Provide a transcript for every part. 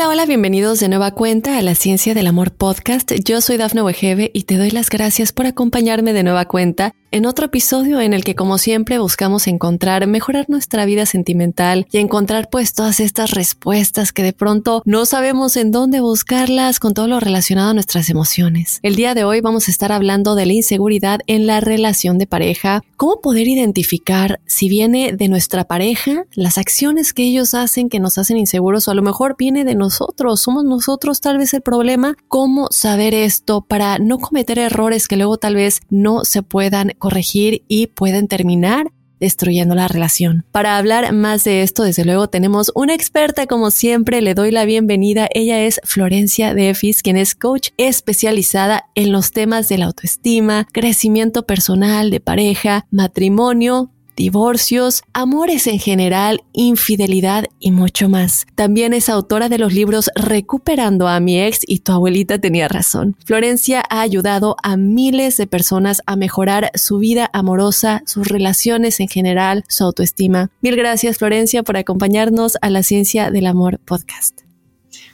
Hola, hola, bienvenidos de nueva cuenta a la Ciencia del Amor podcast. Yo soy Dafne Wegebe y te doy las gracias por acompañarme de nueva cuenta en otro episodio en el que como siempre buscamos encontrar, mejorar nuestra vida sentimental y encontrar pues todas estas respuestas que de pronto no sabemos en dónde buscarlas con todo lo relacionado a nuestras emociones. El día de hoy vamos a estar hablando de la inseguridad en la relación de pareja, cómo poder identificar si viene de nuestra pareja, las acciones que ellos hacen que nos hacen inseguros o a lo mejor viene de nosotros, somos nosotros tal vez el problema, cómo saber esto para no cometer errores que luego tal vez no se puedan corregir y pueden terminar destruyendo la relación. Para hablar más de esto, desde luego tenemos una experta como siempre, le doy la bienvenida. Ella es Florencia Defis, quien es coach especializada en los temas de la autoestima, crecimiento personal, de pareja, matrimonio, divorcios, amores en general, infidelidad y mucho más. También es autora de los libros Recuperando a mi ex y tu abuelita tenía razón. Florencia ha ayudado a miles de personas a mejorar su vida amorosa, sus relaciones en general, su autoestima. Mil gracias Florencia por acompañarnos a la Ciencia del Amor podcast.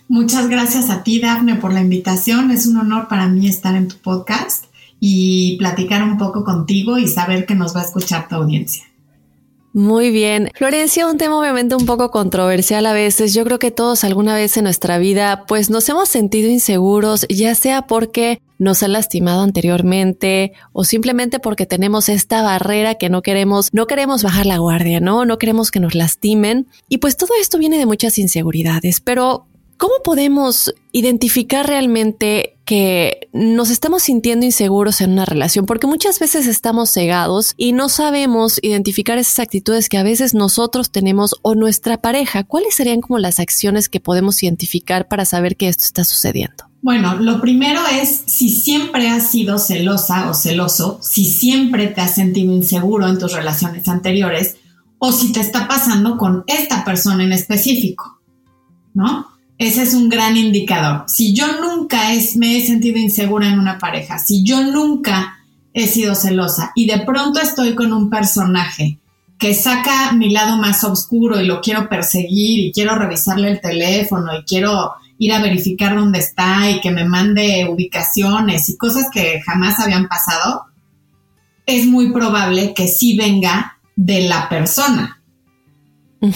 Muchas gracias a ti, Dafne, por la invitación. Es un honor para mí estar en tu podcast y platicar un poco contigo y saber que nos va a escuchar tu audiencia. Muy bien. Florencia, un tema obviamente un poco controversial a veces. Yo creo que todos alguna vez en nuestra vida pues nos hemos sentido inseguros, ya sea porque nos han lastimado anteriormente o simplemente porque tenemos esta barrera que no queremos, no queremos bajar la guardia, ¿no? No queremos que nos lastimen. Y pues todo esto viene de muchas inseguridades, pero ¿Cómo podemos identificar realmente que nos estamos sintiendo inseguros en una relación? Porque muchas veces estamos cegados y no sabemos identificar esas actitudes que a veces nosotros tenemos o nuestra pareja. ¿Cuáles serían como las acciones que podemos identificar para saber que esto está sucediendo? Bueno, lo primero es si siempre has sido celosa o celoso, si siempre te has sentido inseguro en tus relaciones anteriores o si te está pasando con esta persona en específico, ¿no? Ese es un gran indicador. Si yo nunca es, me he sentido insegura en una pareja, si yo nunca he sido celosa y de pronto estoy con un personaje que saca mi lado más oscuro y lo quiero perseguir y quiero revisarle el teléfono y quiero ir a verificar dónde está y que me mande ubicaciones y cosas que jamás habían pasado, es muy probable que sí venga de la persona.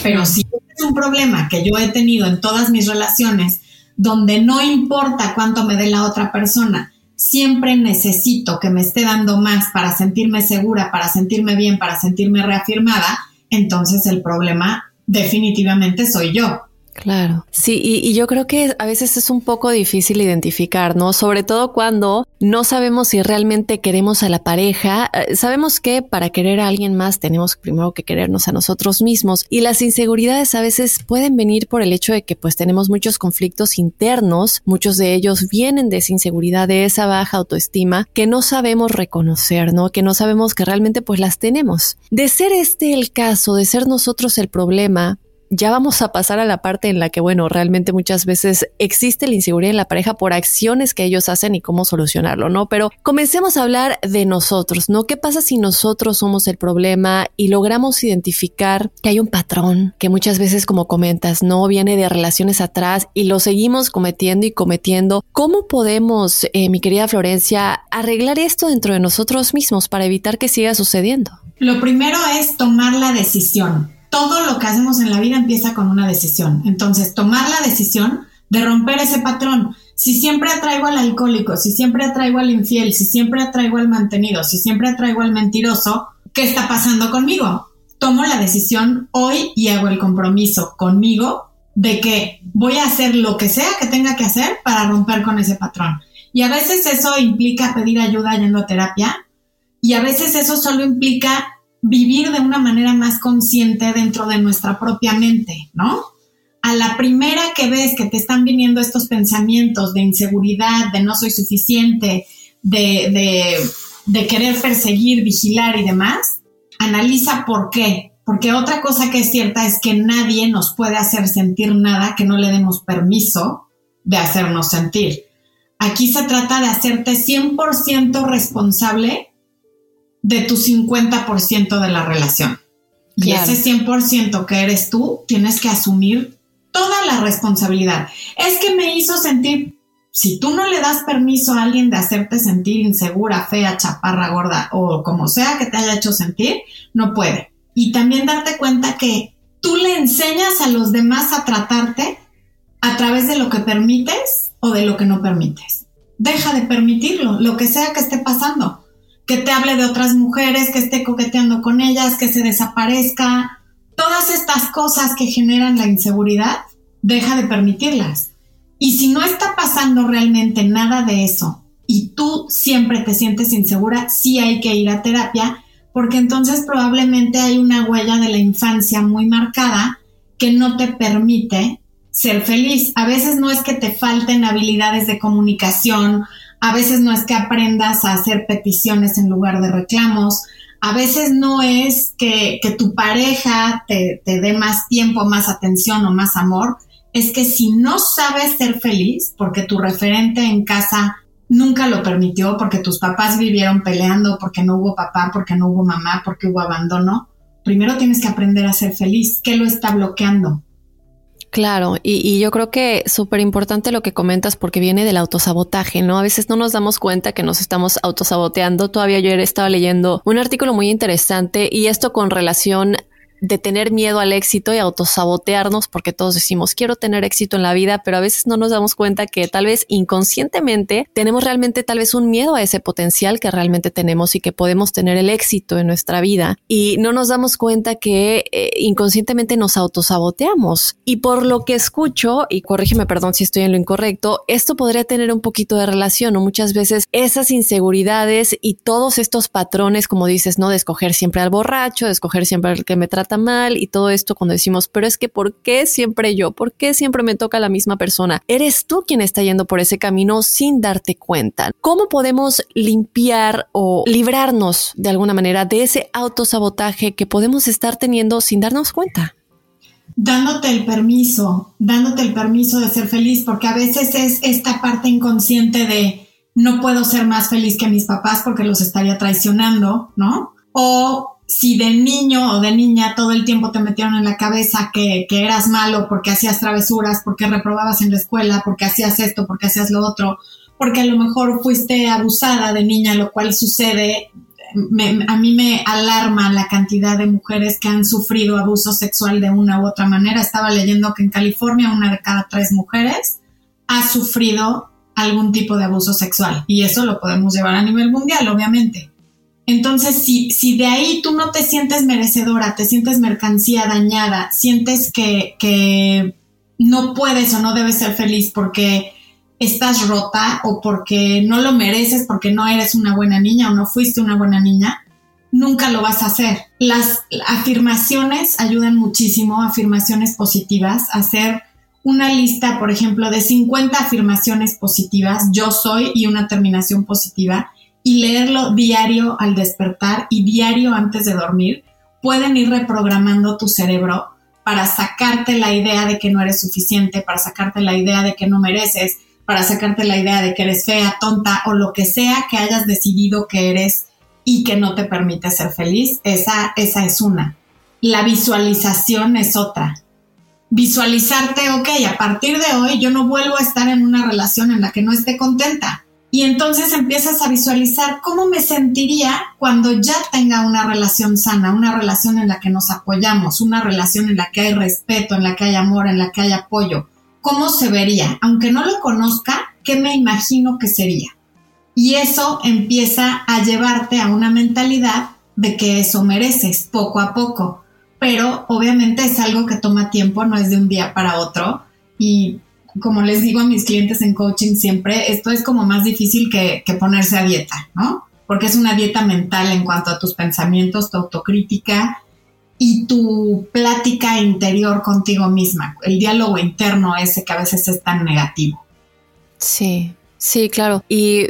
Pero si un problema que yo he tenido en todas mis relaciones, donde no importa cuánto me dé la otra persona, siempre necesito que me esté dando más para sentirme segura, para sentirme bien, para sentirme reafirmada, entonces el problema definitivamente soy yo. Claro, sí, y, yo creo que a veces es un poco difícil identificar, ¿no? Sobre todo cuando no sabemos si realmente queremos a la pareja. Eh, sabemos que para querer a alguien más tenemos primero que querernos a nosotros mismos y las inseguridades a veces pueden venir por el hecho de que pues tenemos muchos conflictos internos, muchos de ellos vienen de esa inseguridad, de esa baja autoestima que no sabemos reconocer, ¿no? Que no sabemos que realmente pues las tenemos. De ser este el caso, de ser nosotros el problema, ya vamos a pasar a la parte en la que, bueno, realmente muchas veces existe la inseguridad en la pareja por acciones que ellos hacen y cómo solucionarlo, ¿no? Pero comencemos a hablar de nosotros, ¿no? ¿Qué pasa si nosotros somos el problema y logramos identificar que hay un patrón que muchas veces, como comentas, no viene de relaciones atrás y lo seguimos cometiendo y cometiendo? ¿Cómo podemos, eh, mi querida Florencia, arreglar esto dentro de nosotros mismos para evitar que siga sucediendo? Lo primero es tomar la decisión todo lo que hacemos en la vida empieza con una decisión. Entonces, tomar la decisión de romper ese patrón. Si siempre atraigo al alcohólico, si siempre atraigo al infiel, si siempre atraigo al mantenido, si siempre atraigo al mentiroso, ¿qué está pasando conmigo? Tomo la decisión hoy y hago el compromiso conmigo de que voy a hacer lo que sea que tenga que hacer para romper con ese patrón. Y a veces eso implica pedir ayuda yendo a terapia y a veces eso solo implica vivir de una manera más consciente dentro de nuestra propia mente, ¿no? A la primera que ves que te están viniendo estos pensamientos de inseguridad, de no soy suficiente, de, de, querer perseguir, vigilar y demás, analiza por qué. Porque otra cosa que es cierta es que nadie nos puede hacer sentir nada que no le demos permiso de hacernos sentir. Aquí se trata de hacerte 100% responsable de tu 50% de la relación. Y ese 100% que eres tú, tienes que asumir toda la responsabilidad. Es que me hizo sentir, si tú no le das permiso a alguien de hacerte sentir insegura, fea, chaparra, gorda o como sea que te haya hecho sentir, no puede. Y también darte cuenta que tú le enseñas a los demás a tratarte a través de lo que permites o de lo que no permites. Deja de permitirlo, lo que sea que esté pasando que te hable de otras mujeres, que esté coqueteando con ellas, que se desaparezca. Todas estas cosas que generan la inseguridad, deja de permitirlas. Y si no está pasando realmente nada de eso y tú siempre te sientes insegura, sí hay que ir a terapia, porque entonces probablemente hay una huella de la infancia muy marcada que no te permite ser feliz. A veces no es que te falten habilidades de comunicación a veces no es que aprendas a hacer peticiones en lugar de reclamos, a veces no es que, tu pareja te, dé más tiempo, más atención o más amor, es que si no sabes ser feliz, porque tu referente en casa nunca lo permitió, porque tus papás vivieron peleando, porque no hubo papá, porque no hubo mamá, porque hubo abandono, primero tienes que aprender a ser feliz. ¿Qué lo está bloqueando? Claro, y, yo creo que súper importante lo que comentas porque viene del autosabotaje, ¿no? A veces no nos damos cuenta que nos estamos autosaboteando. Todavía yo estaba leyendo un artículo muy interesante y esto con relación de tener miedo al éxito y autosabotearnos porque todos decimos quiero tener éxito en la vida, pero a veces no nos damos cuenta que tal vez inconscientemente tenemos realmente tal vez un miedo a ese potencial que realmente tenemos y que podemos tener el éxito en nuestra vida y no nos damos cuenta que eh, inconscientemente nos autosaboteamos. Y por lo que escucho, y corrígeme, perdón si estoy en lo incorrecto, esto podría tener un poquito de relación o muchas veces esas inseguridades y todos estos patrones, como dices, ¿no? De escoger siempre al borracho, de escoger siempre al que me trata mal y todo esto cuando decimos, pero es que ¿por qué siempre yo? ¿Por qué siempre me toca la misma persona? Eres tú quien está yendo por ese camino sin darte cuenta. ¿Cómo podemos limpiar o librarnos de alguna manera de ese autosabotaje que podemos estar teniendo sin darnos cuenta? dándote el permiso, dándote el permiso de ser feliz, porque a veces es esta parte inconsciente de no puedo ser más feliz que mis papás porque los estaría traicionando, ¿no? O si de niño o de niña todo el tiempo te metieron en la cabeza que, eras malo porque hacías travesuras, porque reprobabas en la escuela, porque hacías esto, porque hacías lo otro, porque a lo mejor fuiste abusada de niña, lo cual sucede. a mí me alarma la cantidad de mujeres que han sufrido abuso sexual de una u otra manera. Estaba leyendo que en California una de cada tres mujeres ha sufrido algún tipo de abuso sexual y eso lo podemos llevar a nivel mundial, obviamente. Entonces, si, si de ahí tú no te sientes merecedora, te sientes mercancía dañada, sientes que, que no puedes o no debes ser feliz porque estás rota o porque no lo mereces, porque no eres una buena niña o no fuiste una buena niña, nunca lo vas a hacer. Las afirmaciones ayudan muchísimo, afirmaciones positivas, hacer una lista, por ejemplo, de 50 afirmaciones positivas, yo soy y una terminación positiva, y leerlo diario al despertar y diario antes de dormir, pueden ir reprogramando tu cerebro para sacarte la idea de que no eres suficiente, para sacarte la idea de que no mereces, para sacarte la idea de que eres fea, tonta o lo que sea que hayas decidido que eres y que no te permite ser feliz. Esa, esa es una. La visualización es otra. Visualizarte, ok, a partir de hoy yo no vuelvo a estar en una relación en la que no esté contenta. Y entonces empiezas a visualizar cómo me sentiría cuando ya tenga una relación sana, una relación en la que nos apoyamos, una relación en la que hay respeto, en la que hay amor, en la que hay apoyo. ¿Cómo se vería? Aunque no lo conozca, ¿qué me imagino que sería? Y eso empieza a llevarte a una mentalidad de que eso mereces poco a poco. Pero obviamente es algo que toma tiempo, no es de un día para otro. Y como les digo a mis clientes en coaching siempre, esto es como más difícil que, ponerse a dieta, ¿no? Porque es una dieta mental en cuanto a tus pensamientos, tu autocrítica y tu plática interior contigo misma, el diálogo interno ese que a veces es tan negativo. Sí, sí, claro. Y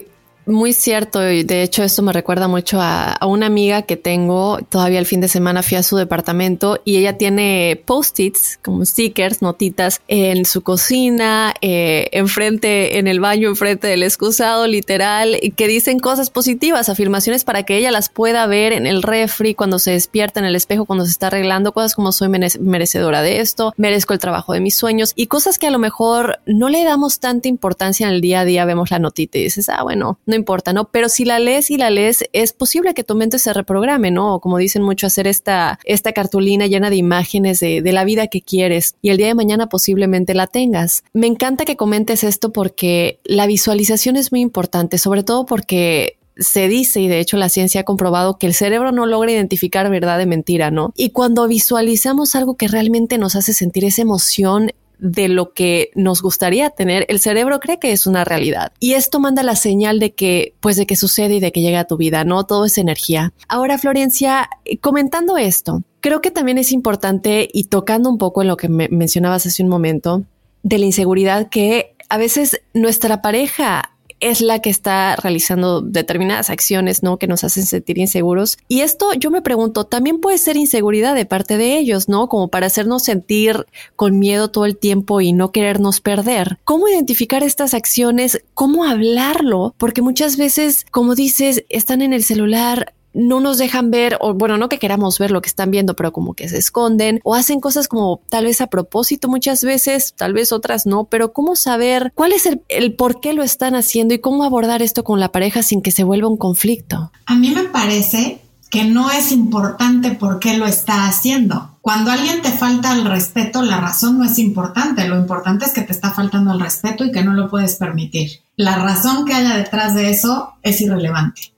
muy cierto, de hecho esto me recuerda mucho a, una amiga que tengo, todavía el fin de semana fui a su departamento y ella tiene post-its, como stickers, notitas, en su cocina, eh, enfrente, en el baño, enfrente del excusado, literal, que dicen cosas positivas, afirmaciones para que ella las pueda ver en el refri, cuando se despierta en el espejo, cuando se está arreglando, cosas como soy merecedora de esto, merezco el trabajo de mis sueños y cosas que a lo mejor no le damos tanta importancia en el día a día, vemos la notita y dices, ah, bueno, no importa, ¿no? Pero si la lees y la lees, es posible que tu mente se reprograme, ¿no? O como dicen mucho, hacer esta, esta cartulina llena de imágenes de, de la vida que quieres y el día de mañana posiblemente la tengas. Me encanta que comentes esto porque la visualización es muy importante, sobre todo porque se dice, y de hecho la ciencia ha comprobado, que el cerebro no logra identificar verdad de mentira, ¿no? Y cuando visualizamos algo que realmente nos hace sentir esa emoción, de lo que nos gustaría tener, el cerebro cree que es una realidad. Y esto manda la señal de que, pues de que sucede y de que llega a tu vida, ¿no? Todo es energía. Ahora, Florencia, comentando esto, creo que también es importante y tocando un poco en lo que me mencionabas hace un momento, de la inseguridad que a veces nuestra pareja es la que está realizando determinadas acciones, ¿no? Que nos hacen sentir inseguros. Y esto yo me pregunto, también puede ser inseguridad de parte de ellos, ¿no? Como para hacernos sentir con miedo todo el tiempo y no querernos perder. ¿Cómo identificar estas acciones? ¿Cómo hablarlo? Porque muchas veces, como dices, están en el celular, no nos dejan ver, o bueno, no que queramos ver lo que están viendo, pero como que se esconden o hacen cosas como tal vez a propósito muchas veces, tal vez otras no, pero cómo saber cuál es el, por qué lo están haciendo y cómo abordar esto con la pareja sin que se vuelva un conflicto. A mí me parece que no es importante por qué lo está haciendo. Cuando alguien te falta el respeto, la razón no es importante. Lo importante es que te está faltando el respeto y que no lo puedes permitir. La razón que haya detrás de eso es irrelevante.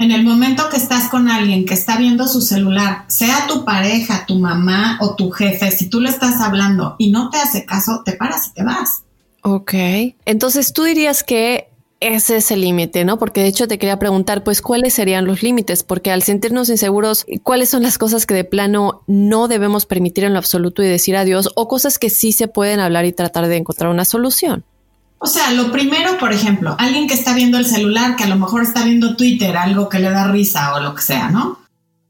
En el momento que estás con alguien que está viendo su celular, sea tu pareja, tu mamá o tu jefe, si tú le estás hablando y no te hace caso, te paras y te vas. Ok. Entonces tú dirías que ese es el límite, ¿no? Porque de hecho te quería preguntar, pues, ¿cuáles serían los límites? Porque al sentirnos inseguros, ¿cuáles son las cosas que de plano no debemos permitir en lo absoluto y decir adiós? O cosas que sí se pueden hablar y tratar de encontrar una solución. O sea, lo primero, por ejemplo, alguien que está viendo el celular, que a lo mejor está viendo Twitter, algo que le da risa o lo que sea, ¿no?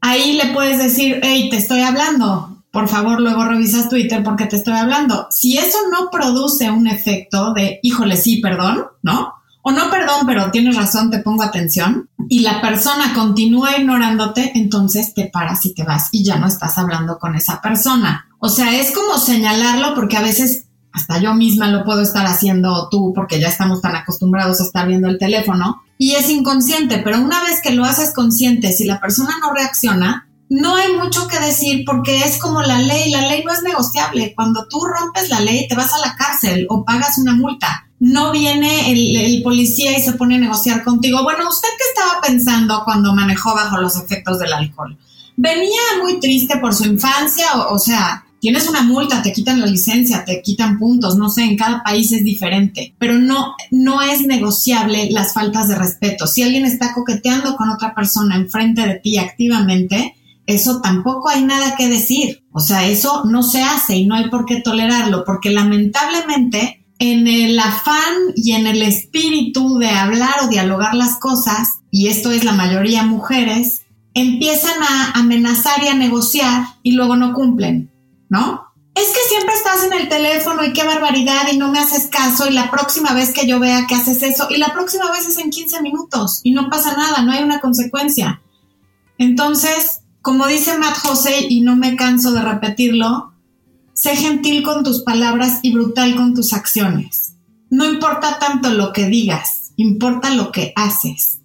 Ahí le puedes decir, hey, te estoy hablando. Por favor, luego revisas Twitter porque te estoy hablando. Si eso no produce un efecto de, híjole, sí, perdón, ¿no? O no, perdón, pero tienes razón, te pongo atención. Y la persona continúa ignorándote, entonces te paras y te vas y ya no estás hablando con esa persona. O sea, es como señalarlo porque a veces hasta yo misma lo puedo estar haciendo tú porque ya estamos tan acostumbrados a estar viendo el teléfono y es inconsciente, pero una vez que lo haces consciente, si la persona no reacciona, no hay mucho que decir porque es como la ley, la ley no es negociable. Cuando tú rompes la ley te vas a la cárcel o pagas una multa. no viene el, policía y se pone a negociar contigo. Bueno, ¿usted qué estaba pensando cuando manejó bajo los efectos del alcohol? ¿Venía muy triste por su infancia? O sea, tienes una multa, te quitan la licencia, te quitan puntos, no sé, en cada país es diferente, pero no, no es negociable las faltas de respeto. Si alguien está coqueteando con otra persona enfrente de ti activamente, eso tampoco hay nada que decir. O sea, eso no se hace y no hay por qué tolerarlo, porque lamentablemente en el afán y en el espíritu de hablar o dialogar las cosas, y esto es la mayoría mujeres, empiezan a amenazar y a negociar y luego no cumplen. ¿No? Es que siempre estás en el teléfono y qué barbaridad y no me haces caso y la próxima vez que yo vea que haces eso y la próxima vez es en 15 minutos y no pasa nada, no hay una consecuencia. Entonces, como dice Matt Jose y no me canso de repetirlo, sé gentil con tus palabras y brutal con tus acciones. No importa tanto lo que digas, importa lo que haces.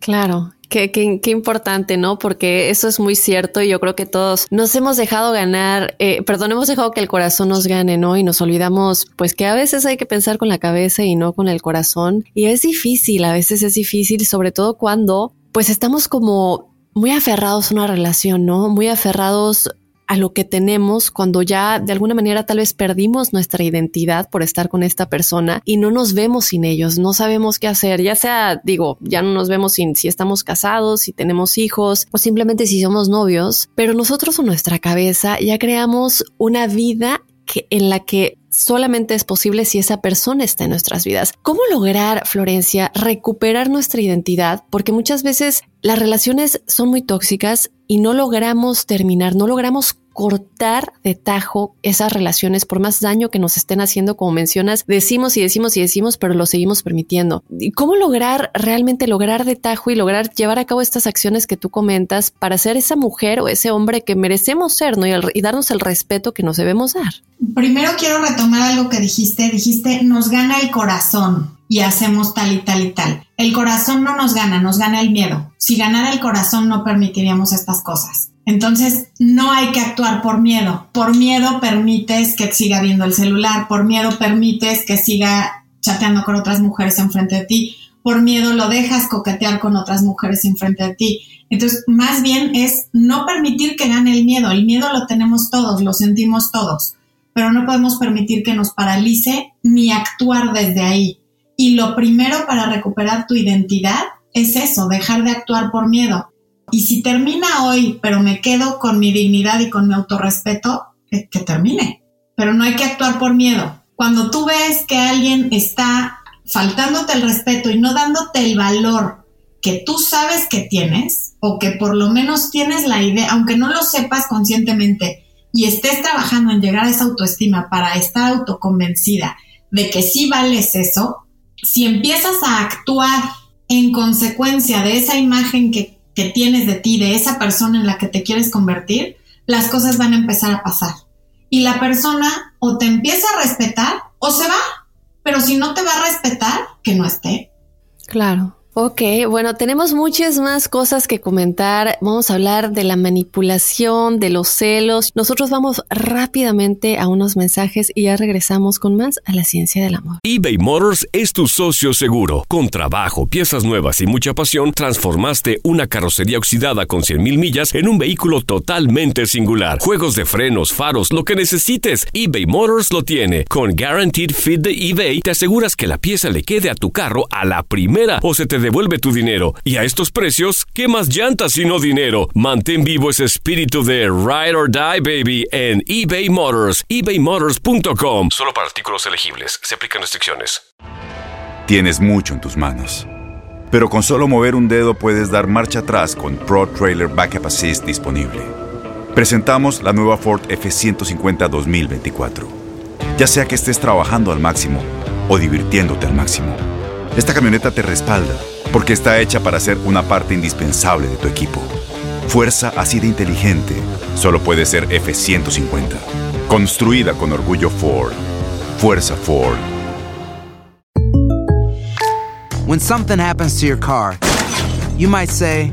Claro, Qué, qué, qué, importante, ¿no? Porque eso es muy cierto y yo creo que todos nos hemos dejado ganar, eh, perdón, hemos dejado que el corazón nos gane, ¿no? Y nos olvidamos, pues que a veces hay que pensar con la cabeza y no con el corazón. Y es difícil, a veces es difícil, sobre todo cuando, pues estamos como muy aferrados a una relación, ¿no? Muy aferrados a lo que tenemos cuando ya de alguna manera tal vez perdimos nuestra identidad por estar con esta persona y no nos vemos sin ellos, no sabemos qué hacer, ya sea, digo, ya no nos vemos sin si estamos casados, si tenemos hijos o simplemente si somos novios, pero nosotros en nuestra cabeza ya creamos una vida que, en la que solamente es posible si esa persona está en nuestras vidas. ¿Cómo lograr, Florencia, recuperar nuestra identidad? Porque muchas veces las relaciones son muy tóxicas y no logramos terminar, no logramos cortar de tajo esas relaciones por más daño que nos estén haciendo, como mencionas, decimos y decimos y decimos, pero lo seguimos permitiendo. ¿Y cómo lograr realmente lograr de tajo y lograr llevar a cabo estas acciones que tú comentas para ser esa mujer o ese hombre que merecemos ser, ¿no? Y, y darnos el respeto que nos debemos dar. Primero quiero retomar algo que dijiste, dijiste, nos gana el corazón y hacemos tal y tal y tal. El corazón no nos gana, nos gana el miedo. Si ganara el corazón no permitiríamos estas cosas. Entonces, no hay que actuar por miedo. Por miedo permites que siga viendo el celular, por miedo permites que siga chateando con otras mujeres enfrente de ti, por miedo lo dejas coquetear con otras mujeres enfrente de ti. Entonces, más bien es no permitir que gane el miedo. El miedo lo tenemos todos, lo sentimos todos, pero no podemos permitir que nos paralice ni actuar desde ahí. Y lo primero para recuperar tu identidad es eso, dejar de actuar por miedo. Y si termina hoy, pero me quedo con mi dignidad y con mi autorrespeto, que, termine. Pero no hay que actuar por miedo. Cuando tú ves que alguien está faltándote el respeto y no dándote el valor que tú sabes que tienes, o que por lo menos tienes la idea, aunque no lo sepas conscientemente, y estés trabajando en llegar a esa autoestima para estar autoconvencida de que sí vales eso, si empiezas a actuar en consecuencia de esa imagen que que tienes de ti, de esa persona en la que te quieres convertir, las cosas van a empezar a pasar. Y la persona o te empieza a respetar o se va. Pero si no te va a respetar, que no esté. Claro. Ok, bueno, tenemos muchas más cosas que comentar. Vamos a hablar de la manipulación, de los celos. Nosotros vamos rápidamente a unos mensajes y ya regresamos con más a la ciencia del amor. eBay Motors es tu socio seguro. Con trabajo, piezas nuevas y mucha pasión, transformaste una carrocería oxidada con 100.000 millas en un vehículo totalmente singular. Juegos de frenos, faros, lo que necesites, eBay Motors lo tiene. Con Guaranteed Fit de eBay, te aseguras que la pieza le quede a tu carro a la primera o se te devuelve tu dinero. Y a estos precios, ¿qué más llantas sino dinero? Mantén vivo ese espíritu de Ride or Die Baby en eBay Motors, ebaymotors.com. Solo para artículos elegibles, se aplican restricciones. Tienes mucho en tus manos. Pero con solo mover un dedo puedes dar marcha atrás con Pro Trailer Backup Assist disponible. Presentamos la nueva Ford F150 2024. Ya sea que estés trabajando al máximo o divirtiéndote al máximo, esta camioneta te respalda porque está hecha para ser una parte indispensable de tu equipo. Fuerza así de inteligente solo puede ser F-150. Construida con orgullo Ford. Fuerza Ford. When something happens to your car, you might say,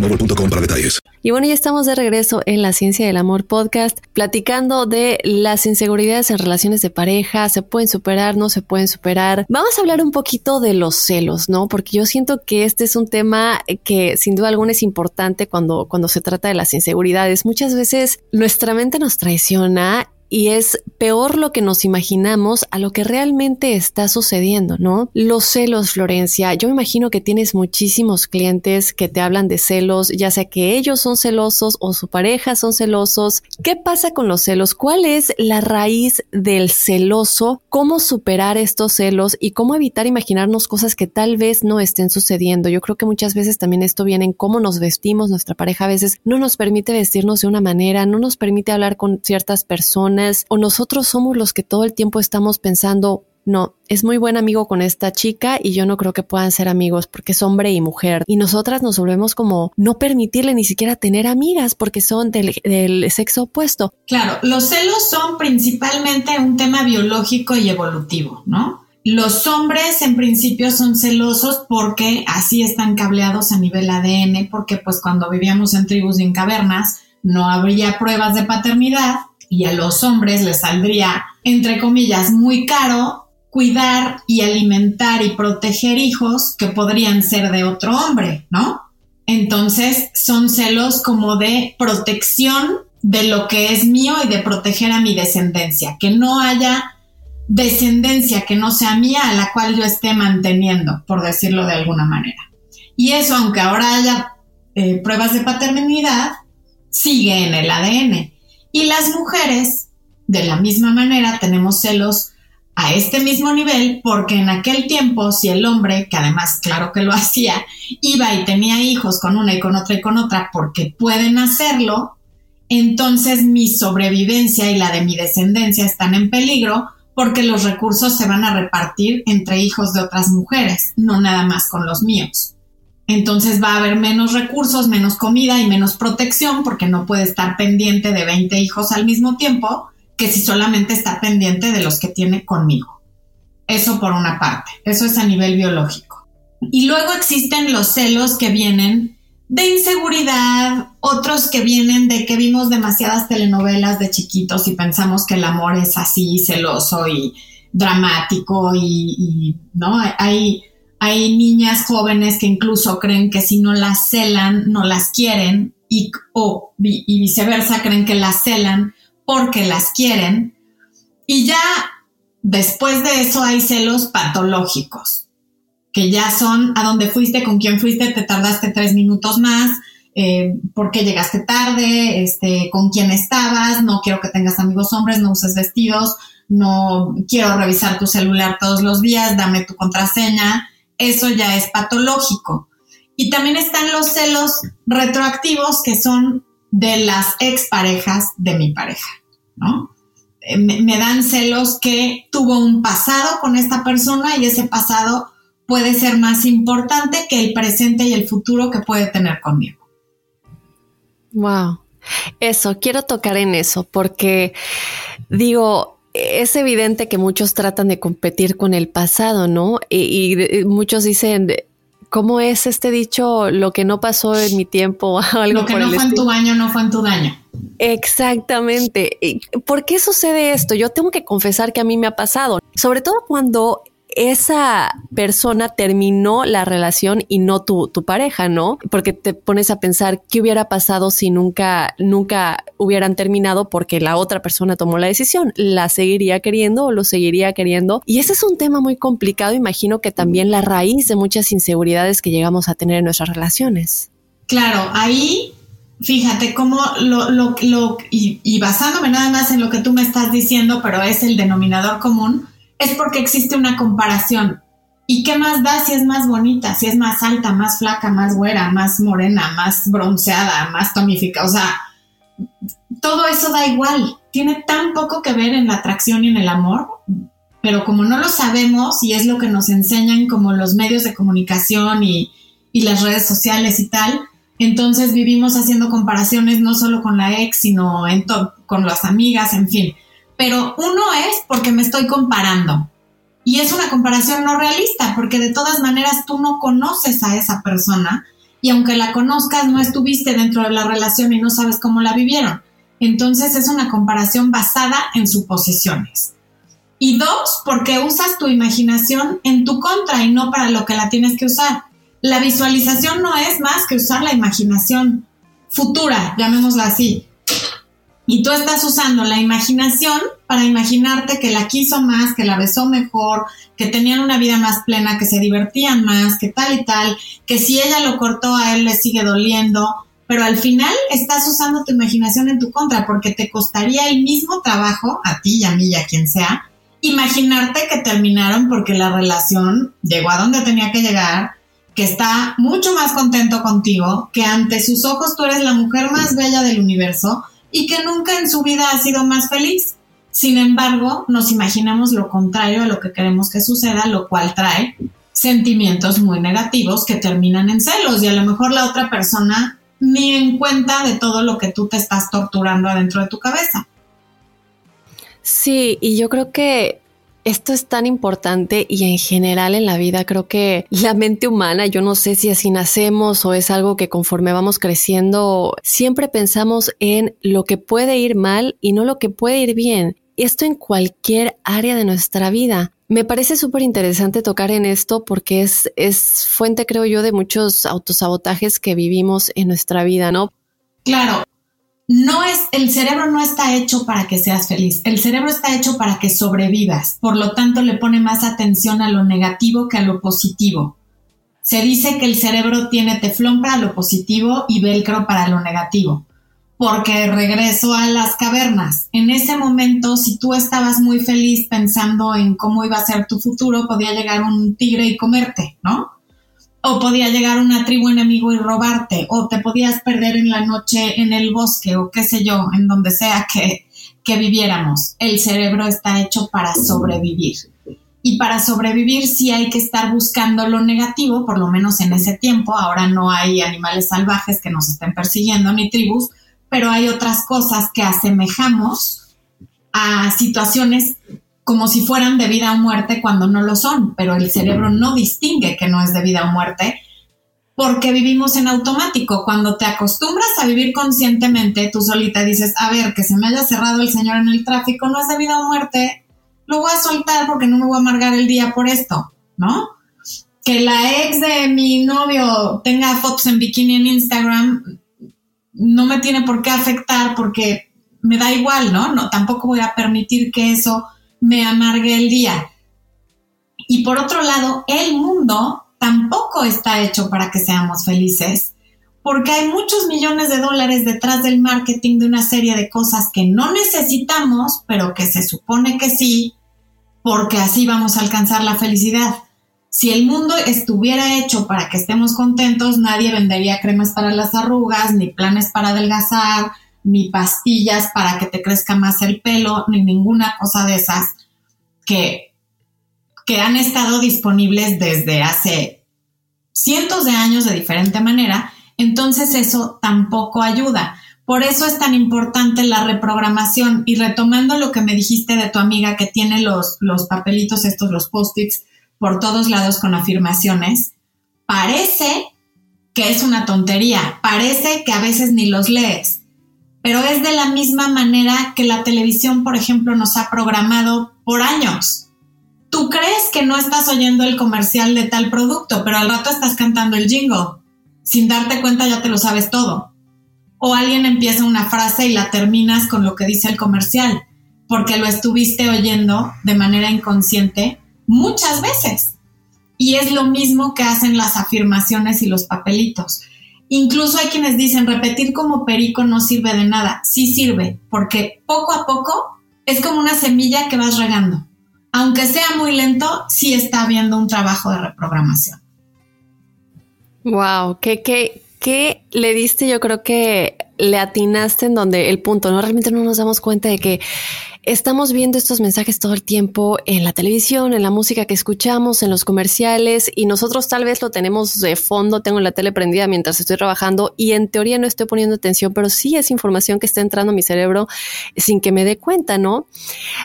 para detalles. Y bueno, ya estamos de regreso en la Ciencia del Amor podcast, platicando de las inseguridades en relaciones de pareja, se pueden superar, no se pueden superar. Vamos a hablar un poquito de los celos, ¿no? Porque yo siento que este es un tema que sin duda alguna es importante cuando, cuando se trata de las inseguridades. Muchas veces nuestra mente nos traiciona y es peor lo que nos imaginamos a lo que realmente está sucediendo, ¿no? Los celos, Florencia, yo me imagino que tienes muchísimos clientes que te hablan de celos, ya sea que ellos son celosos o su pareja son celosos. ¿Qué pasa con los celos? ¿Cuál es la raíz del celoso? ¿Cómo superar estos celos y cómo evitar imaginarnos cosas que tal vez no estén sucediendo? Yo creo que muchas veces también esto viene en cómo nos vestimos, nuestra pareja a veces no nos permite vestirnos de una manera, no nos permite hablar con ciertas personas, o nosotros somos los que todo el tiempo estamos pensando, no, es muy buen amigo con esta chica y yo no creo que puedan ser amigos porque es hombre y mujer. Y nosotras nos volvemos como no permitirle ni siquiera tener amigas porque son del, sexo opuesto. Claro, los celos son principalmente un tema biológico y evolutivo, ¿no? Los hombres en principio son celosos porque así están cableados a nivel ADN, porque pues cuando vivíamos en tribus y en cavernas no habría pruebas de paternidad y a los hombres les saldría, entre comillas, muy caro cuidar y alimentar y proteger hijos que podrían ser de otro hombre, ¿no? Entonces son celos como de protección de lo que es mío y de proteger a mi descendencia, que no haya descendencia que no sea mía a la cual yo esté manteniendo, por decirlo de alguna manera. Y eso, aunque ahora haya eh, pruebas de paternidad, sigue en el ADN. Y las mujeres, de la misma manera, tenemos celos a este mismo nivel porque en aquel tiempo si el hombre, que además claro que lo hacía, iba y tenía hijos con una y con otra y con otra porque pueden hacerlo, entonces mi sobrevivencia y la de mi descendencia están en peligro porque los recursos se van a repartir entre hijos de otras mujeres, no nada más con los míos. Entonces va a haber menos recursos, menos comida y menos protección porque no puede estar pendiente de 20 hijos al mismo tiempo que si solamente está pendiente de los que tiene conmigo. Eso por una parte, eso es a nivel biológico. Y luego existen los celos que vienen de inseguridad, otros que vienen de que vimos demasiadas telenovelas de chiquitos y pensamos que el amor es así, celoso y dramático y, y no hay hay niñas jóvenes que incluso creen que si no las celan, no las quieren y, o, y viceversa, creen que las celan porque las quieren. Y ya después de eso hay celos patológicos, que ya son a dónde fuiste, con quién fuiste, te tardaste tres minutos más, eh, por qué llegaste tarde, este, con quién estabas, no quiero que tengas amigos hombres, no uses vestidos, no quiero revisar tu celular todos los días, dame tu contraseña, eso ya es patológico. Y también están los celos retroactivos que son de las exparejas de mi pareja, ¿no? Eh, me, dan celos que tuvo un pasado con esta persona y ese pasado puede ser más importante que el presente y el futuro que puede tener conmigo. Wow. Eso, quiero tocar en eso porque digo, es evidente que muchos tratan de competir con el pasado, ¿no? Y, muchos dicen, ¿cómo es este dicho? Lo que no pasó en mi tiempo, algo Lo que no fue en tu año no fue en tu daño. Exactamente. ¿Por qué sucede esto? Yo tengo que confesar que a mí me ha pasado, sobre todo cuando esa persona terminó la relación y no tu, tu pareja, ¿no? Porque te pones a pensar qué hubiera pasado si nunca, nunca hubieran terminado porque la otra persona tomó la decisión. ¿La seguiría queriendo o lo seguiría queriendo? Y ese es un tema muy complicado, imagino que también la raíz de muchas inseguridades que llegamos a tener en nuestras relaciones. Claro, ahí fíjate cómo lo, lo, lo y, y, basándome nada más en lo que tú me estás diciendo, pero es el denominador común, es porque existe una comparación. ¿Y qué más da si es más bonita, si es más alta, más flaca, más güera, más morena, más bronceada, más tonificada? O sea, todo eso da igual. Tiene tan poco que ver en la atracción y en el amor, pero como no lo sabemos y es lo que nos enseñan como los medios de comunicación y, y las redes sociales y tal, entonces vivimos haciendo comparaciones no solo con la ex, sino con las amigas, en fin. Pero uno es porque me estoy comparando. Y es una comparación no realista, porque de todas maneras tú no conoces a esa persona y aunque la conozcas, no estuviste dentro de la relación y no sabes cómo la vivieron. Entonces es una comparación basada en suposiciones. Y dos, porque usas tu imaginación en tu contra y no para lo que la tienes que usar. La visualización no es más que usar la imaginación futura, llamémosla así. Y tú estás usando la imaginación para imaginarte que la quiso más, que la besó mejor, que tenían una vida más plena, que se divertían más, que tal y tal, que si ella lo cortó a él le sigue doliendo, pero al final estás usando tu imaginación en tu contra porque te costaría el mismo trabajo, a ti y a mí y a quien sea, imaginarte que terminaron porque la relación llegó a donde tenía que llegar, que está mucho más contento contigo, que ante sus ojos tú eres la mujer más bella del universo y que nunca en su vida ha sido más feliz. Sin embargo, nos imaginamos lo contrario a lo que queremos que suceda, lo cual trae sentimientos muy negativos que terminan en celos y a lo mejor la otra persona ni en cuenta de todo lo que tú te estás torturando adentro de tu cabeza. Sí, y yo creo que esto es tan importante y en general en la vida creo que la mente humana, yo no sé si así nacemos o es algo que conforme vamos creciendo, siempre pensamos en lo que puede ir mal y no lo que puede ir bien. Esto en cualquier área de nuestra vida. Me parece súper interesante tocar en esto porque es, es fuente, creo yo, de muchos autosabotajes que vivimos en nuestra vida, ¿no? Claro, no es, el cerebro no está hecho para que seas feliz, el cerebro está hecho para que sobrevivas, por lo tanto le pone más atención a lo negativo que a lo positivo. Se dice que el cerebro tiene teflón para lo positivo y velcro para lo negativo, porque regreso a las cavernas. En ese momento, si tú estabas muy feliz pensando en cómo iba a ser tu futuro, podía llegar un tigre y comerte, ¿no? O podía llegar una tribu enemigo y robarte, o te podías perder en la noche en el bosque, o qué sé yo, en donde sea que, que viviéramos. El cerebro está hecho para sobrevivir. Y para sobrevivir sí hay que estar buscando lo negativo, por lo menos en ese tiempo. Ahora no hay animales salvajes que nos estén persiguiendo ni tribus, pero hay otras cosas que asemejamos a situaciones como si fueran de vida o muerte cuando no lo son, pero el cerebro no distingue que no es de vida o muerte porque vivimos en automático. Cuando te acostumbras a vivir conscientemente, tú solita dices, a ver, que se me haya cerrado el señor en el tráfico no es de vida o muerte, lo voy a soltar porque no me voy a amargar el día por esto, ¿no? Que la ex de mi novio tenga fotos en bikini en Instagram no me tiene por qué afectar porque me da igual, ¿no? No, tampoco voy a permitir que eso me amargue el día. Y por otro lado, el mundo tampoco está hecho para que seamos felices, porque hay muchos millones de dólares detrás del marketing de una serie de cosas que no necesitamos, pero que se supone que sí, porque así vamos a alcanzar la felicidad. Si el mundo estuviera hecho para que estemos contentos, nadie vendería cremas para las arrugas, ni planes para adelgazar, ni pastillas para que te crezca más el pelo, ni ninguna cosa de esas que, que han estado disponibles desde hace cientos de años de diferente manera, entonces eso tampoco ayuda. Por eso es tan importante la reprogramación. Y retomando lo que me dijiste de tu amiga que tiene los, los papelitos estos, los post-its por todos lados con afirmaciones, parece que es una tontería, parece que a veces ni los lees, pero es de la misma manera que la televisión, por ejemplo, nos ha programado por años. tú crees que no estás oyendo el comercial de tal producto, pero al rato estás cantando el jingle. Sin darte cuenta ya te lo sabes todo. O alguien empieza una frase y la terminas con lo que dice el comercial, porque lo estuviste oyendo de manera inconsciente muchas veces. Y es lo mismo que hacen las afirmaciones y los papelitos. Incluso hay quienes dicen repetir como perico no sirve de nada. Sí sirve, porque poco a poco es como una semilla que vas regando. Aunque sea muy lento, sí está habiendo un trabajo de reprogramación. Wow, qué, qué, qué le diste, yo creo que le atinaste en donde el punto, ¿no? Realmente no nos damos cuenta de que Estamos viendo estos mensajes todo el tiempo en la televisión, en la música que escuchamos, en los comerciales y nosotros tal vez lo tenemos de fondo, tengo la tele prendida mientras estoy trabajando y en teoría no estoy poniendo atención, pero sí es información que está entrando a mi cerebro sin que me dé cuenta, ¿no?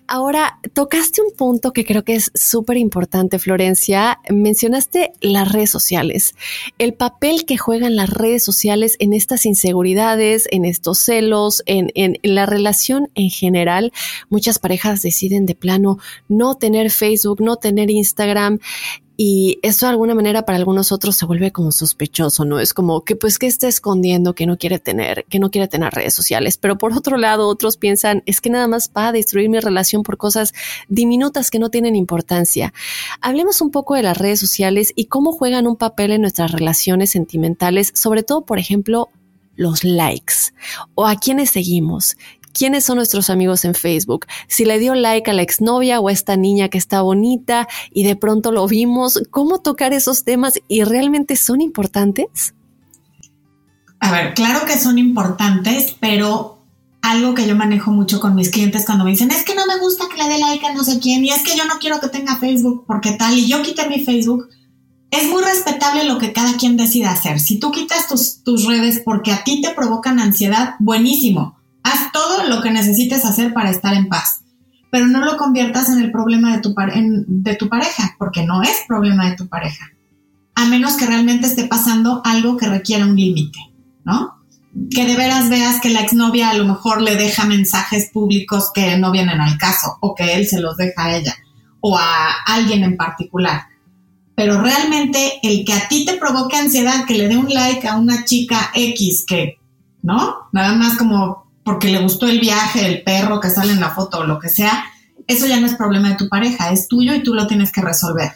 Ahora, tocaste un punto que creo que es súper importante, Florencia. Mencionaste las redes sociales, el papel que juegan las redes sociales en estas inseguridades, en estos celos, en, la relación en general Muchas parejas deciden de plano no tener Facebook, no tener Instagram y esto de alguna manera para algunos otros se vuelve como sospechoso, ¿no? Es como que pues que está escondiendo que no quiere tener, que no quiere tener redes sociales. Pero por otro lado, otros piensan, es que nada más va a destruir mi relación por cosas diminutas que no tienen importancia. Hablemos un poco de las redes sociales y cómo juegan un papel en nuestras relaciones sentimentales, sobre todo, por ejemplo, los likes o a quienes seguimos quiénes son nuestros amigos en Facebook, si le dio like a la exnovia o a esta niña que está bonita y de pronto lo vimos, cómo tocar esos temas y realmente son importantes. A ver, claro que son importantes, pero algo que yo manejo mucho con mis clientes cuando me dicen, es que no me gusta que le dé like a no sé quién y es que yo no quiero que tenga Facebook porque tal y yo quité mi Facebook. Es muy respetable lo que cada quien decida hacer. Si tú quitas tus, tus redes porque a ti te provocan ansiedad, buenísimo Haz todo lo que necesites hacer para estar en paz, pero no lo conviertas en el problema de tu, de tu pareja, porque no es problema de tu pareja, a menos que realmente esté pasando algo que requiera un límite, ¿no? Que de veras veas que la exnovia a lo mejor le deja mensajes públicos que no vienen al caso, o que él se los deja a ella, o a alguien en particular. Pero realmente el que a ti te provoque ansiedad, que le dé un like a una chica X que, ¿no? Nada más como porque le gustó el viaje, el perro que sale en la foto o lo que sea, eso ya no es problema de tu pareja, es tuyo y tú lo tienes que resolver.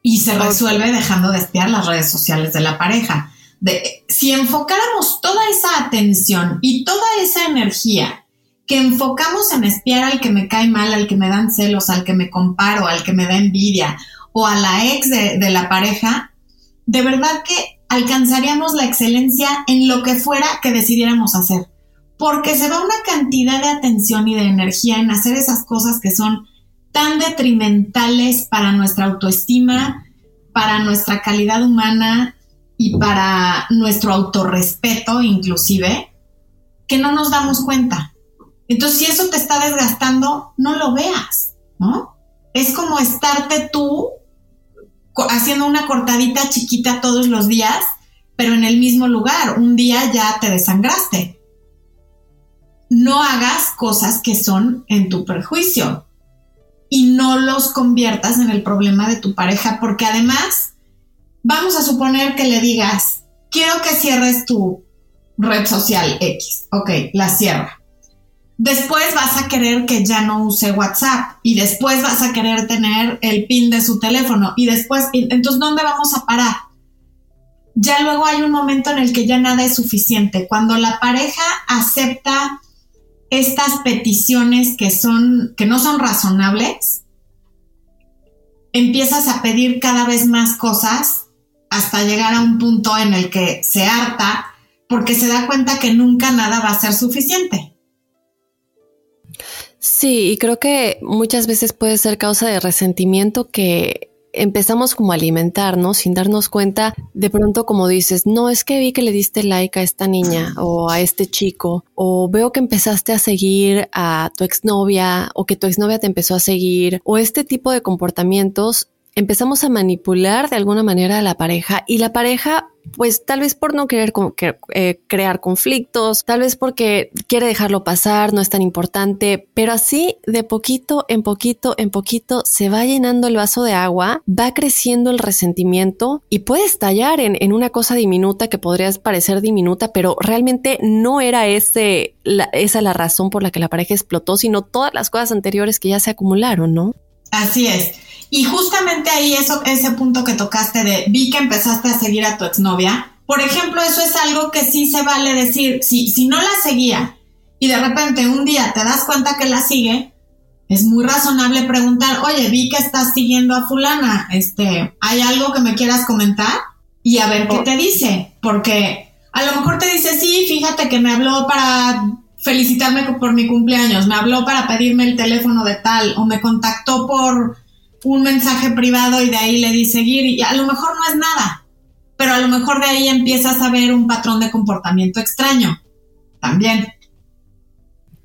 Y se resuelve dejando de espiar las redes sociales de la pareja. De, si enfocáramos toda esa atención y toda esa energía que enfocamos en espiar al que me cae mal, al que me dan celos, al que me comparo, al que me da envidia o a la ex de, de la pareja, de verdad que alcanzaríamos la excelencia en lo que fuera que decidiéramos hacer. Porque se va una cantidad de atención y de energía en hacer esas cosas que son tan detrimentales para nuestra autoestima, para nuestra calidad humana y para nuestro autorrespeto inclusive, que no nos damos cuenta. Entonces, si eso te está desgastando, no lo veas, ¿no? Es como estarte tú haciendo una cortadita chiquita todos los días, pero en el mismo lugar. Un día ya te desangraste. No hagas cosas que son en tu perjuicio y no los conviertas en el problema de tu pareja, porque además, vamos a suponer que le digas, quiero que cierres tu red social X. Ok, la cierra. Después vas a querer que ya no use WhatsApp y después vas a querer tener el pin de su teléfono y después, entonces, ¿dónde vamos a parar? Ya luego hay un momento en el que ya nada es suficiente. Cuando la pareja acepta estas peticiones que son, que no son razonables, empiezas a pedir cada vez más cosas hasta llegar a un punto en el que se harta porque se da cuenta que nunca nada va a ser suficiente. Sí, y creo que muchas veces puede ser causa de resentimiento que empezamos como a alimentar, ¿no? Sin darnos cuenta, de pronto como dices, no, es que vi que le diste like a esta niña o a este chico, o veo que empezaste a seguir a tu exnovia o que tu exnovia te empezó a seguir, o este tipo de comportamientos empezamos a manipular de alguna manera a la pareja y la pareja pues tal vez por no querer eh, crear conflictos, tal vez porque quiere dejarlo pasar, no es tan importante, pero así de poquito en poquito en poquito se va llenando el vaso de agua, va creciendo el resentimiento y puede estallar en, una cosa diminuta que podría parecer diminuta, pero realmente no era ese, esa la razón por la que la pareja explotó, sino todas las cosas anteriores que ya se acumularon, ¿no? Así es. Y justamente ahí eso, ese punto que tocaste de vi que empezaste a seguir a tu exnovia, por ejemplo, eso es algo que sí se vale decir, si, si no la seguía y de repente un día te das cuenta que la sigue, es muy razonable preguntar, oye, vi que estás siguiendo a fulana, este, ¿hay algo que me quieras comentar? Y a ver qué te dice, porque a lo mejor te dice, sí, fíjate que me habló para felicitarme por mi cumpleaños, me habló para pedirme el teléfono de tal, o me contactó por un mensaje privado y de ahí le di seguir y a lo mejor no es nada, pero a lo mejor de ahí empiezas a ver un patrón de comportamiento extraño también.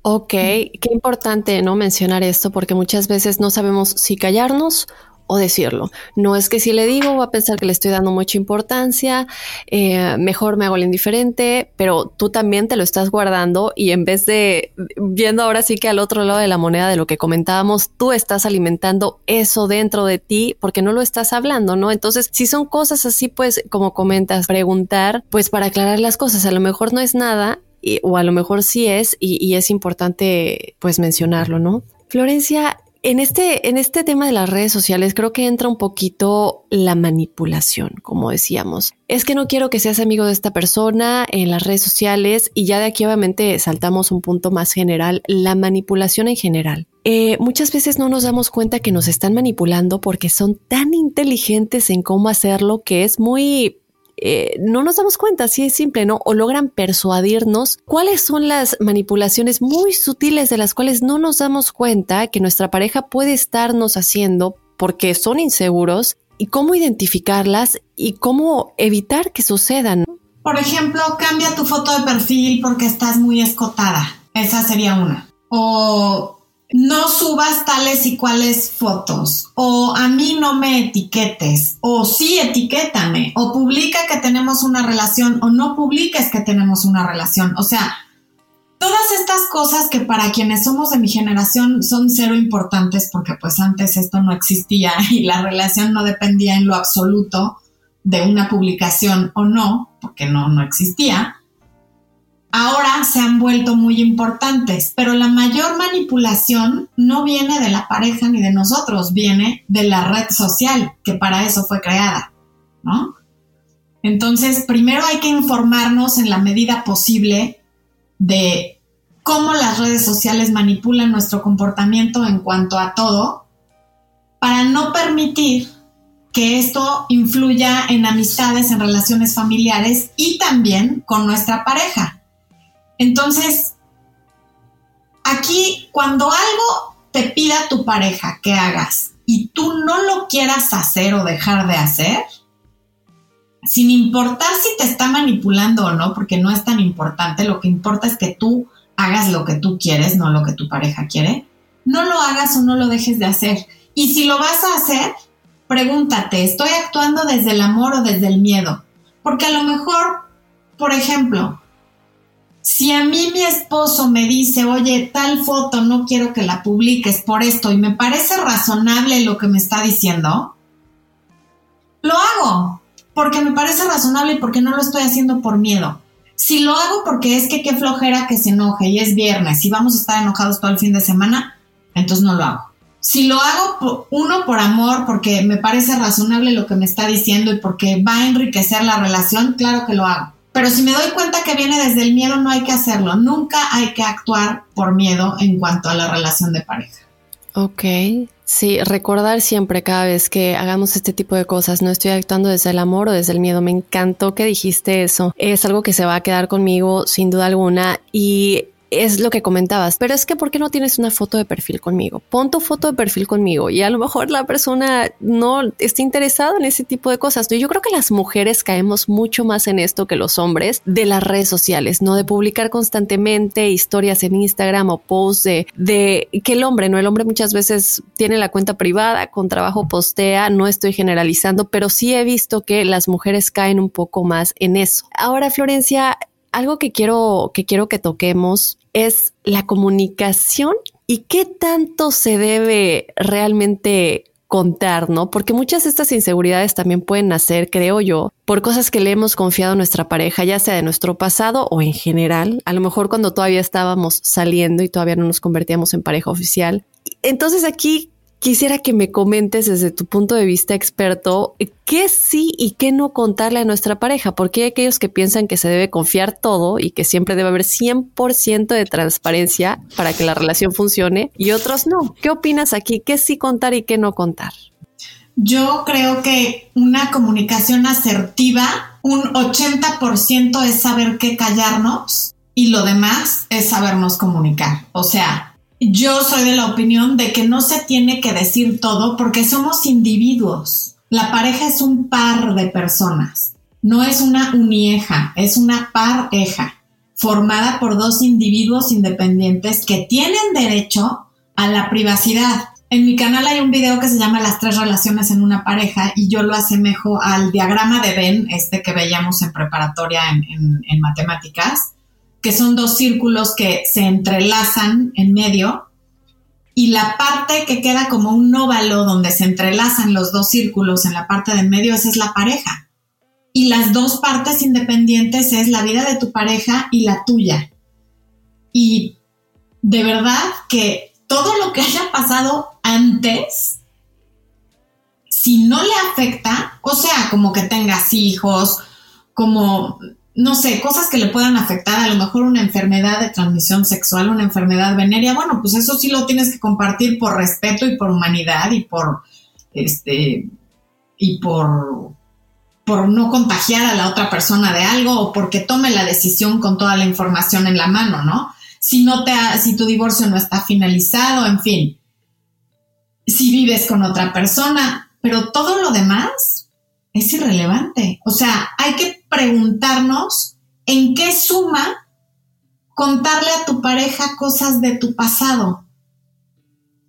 Ok, qué importante no mencionar esto porque muchas veces no sabemos si callarnos o decirlo. No es que si le digo va a pensar que le estoy dando mucha importancia, eh, mejor me hago el indiferente, pero tú también te lo estás guardando y en vez de viendo ahora sí que al otro lado de la moneda de lo que comentábamos, tú estás alimentando eso dentro de ti porque no lo estás hablando, ¿no? Entonces, si son cosas así, pues como comentas, preguntar, pues para aclarar las cosas, a lo mejor no es nada o a lo mejor sí es y, y es importante pues mencionarlo, ¿no? Florencia, en este, en este tema de las redes sociales creo que entra un poquito la manipulación, como decíamos. Es que no quiero que seas amigo de esta persona en las redes sociales y ya de aquí obviamente saltamos un punto más general, la manipulación en general. Eh, muchas veces no nos damos cuenta que nos están manipulando porque son tan inteligentes en cómo hacerlo que es muy eh, no nos damos cuenta, si es simple, ¿no? O logran persuadirnos cuáles son las manipulaciones muy sutiles de las cuales no nos damos cuenta que nuestra pareja puede estarnos haciendo porque son inseguros y cómo identificarlas y cómo evitar que sucedan. Por ejemplo, cambia tu foto de perfil porque estás muy escotada. Esa sería una. O no subas tales y cuales fotos, o a mí no me etiquetes, o sí etiquétame, o publica que tenemos una relación, o no publiques que tenemos una relación. O sea, todas estas cosas que para quienes somos de mi generación son cero importantes porque pues antes esto no existía y la relación no dependía en lo absoluto de una publicación o no, porque no, no existía ahora se han vuelto muy importantes, pero la mayor manipulación no viene de la pareja ni de nosotros, viene de la red social, que para eso fue creada, ¿no? Entonces, primero hay que informarnos en la medida posible de cómo las redes sociales manipulan nuestro comportamiento en cuanto a todo, para no permitir que esto influya en amistades, en relaciones familiares y también con nuestra pareja. Entonces, aquí cuando algo te pida tu pareja que hagas y tú no lo quieras hacer o dejar de hacer, sin importar si te está manipulando o no, porque no es tan importante, lo que importa es que tú hagas lo que tú quieres, no lo que tu pareja quiere, no lo hagas o no lo dejes de hacer. Y si lo vas a hacer, pregúntate, ¿estoy actuando desde el amor o desde el miedo? Porque a lo mejor, por ejemplo, si a mí mi esposo me dice, oye, tal foto no quiero que la publiques por esto y me parece razonable lo que me está diciendo, lo hago porque me parece razonable y porque no lo estoy haciendo por miedo. Si lo hago porque es que qué flojera que se enoje y es viernes y vamos a estar enojados todo el fin de semana, entonces no lo hago. Si lo hago, uno, por amor, porque me parece razonable lo que me está diciendo y porque va a enriquecer la relación, claro que lo hago. Pero si me doy cuenta que viene desde el miedo, no hay que hacerlo. Nunca hay que actuar por miedo en cuanto a la relación de pareja. Ok, sí, recordar siempre cada vez que hagamos este tipo de cosas, no estoy actuando desde el amor o desde el miedo. Me encantó que dijiste eso. Es algo que se va a quedar conmigo sin duda alguna y es lo que comentabas, pero es que ¿por qué no tienes una foto de perfil conmigo? Pon tu foto de perfil conmigo y a lo mejor la persona no está interesada en ese tipo de cosas. Yo creo que las mujeres caemos mucho más en esto que los hombres de las redes sociales, no de publicar constantemente historias en Instagram o posts de, de que el hombre, no el hombre muchas veces tiene la cuenta privada, con trabajo postea, no estoy generalizando, pero sí he visto que las mujeres caen un poco más en eso. Ahora, Florencia, algo que quiero que quiero que toquemos es la comunicación y qué tanto se debe realmente contar, ¿no? Porque muchas de estas inseguridades también pueden nacer, creo yo, por cosas que le hemos confiado a nuestra pareja, ya sea de nuestro pasado o en general, a lo mejor cuando todavía estábamos saliendo y todavía no nos convertíamos en pareja oficial. Entonces aquí Quisiera que me comentes desde tu punto de vista experto qué sí y qué no contarle a nuestra pareja, porque hay aquellos que piensan que se debe confiar todo y que siempre debe haber 100% de transparencia para que la relación funcione y otros no. ¿Qué opinas aquí? ¿Qué sí contar y qué no contar? Yo creo que una comunicación asertiva, un 80% es saber qué callarnos y lo demás es sabernos comunicar. O sea, yo soy de la opinión de que no se tiene que decir todo porque somos individuos. La pareja es un par de personas, no es una unieja, es una pareja formada por dos individuos independientes que tienen derecho a la privacidad. En mi canal hay un video que se llama Las tres relaciones en una pareja y yo lo asemejo al diagrama de Venn, este que veíamos en preparatoria en, en matemáticas que son dos círculos que se entrelazan en medio y la parte que queda como un óvalo donde se entrelazan los dos círculos en la parte de medio, esa es la pareja. Y las dos partes independientes es la vida de tu pareja y la tuya. Y de verdad que todo lo que haya pasado antes, si no le afecta, o sea, como que tengas hijos, como no sé, cosas que le puedan afectar, a lo mejor una enfermedad de transmisión sexual, una enfermedad venérea, bueno, pues eso sí lo tienes que compartir por respeto y por humanidad y por, este, y por, por no contagiar a la otra persona de algo o porque tome la decisión con toda la información en la mano, ¿no? Si no te, si tu divorcio no está finalizado, en fin, si vives con otra persona, pero todo lo demás es irrelevante. O sea, hay que preguntarnos en qué suma contarle a tu pareja cosas de tu pasado.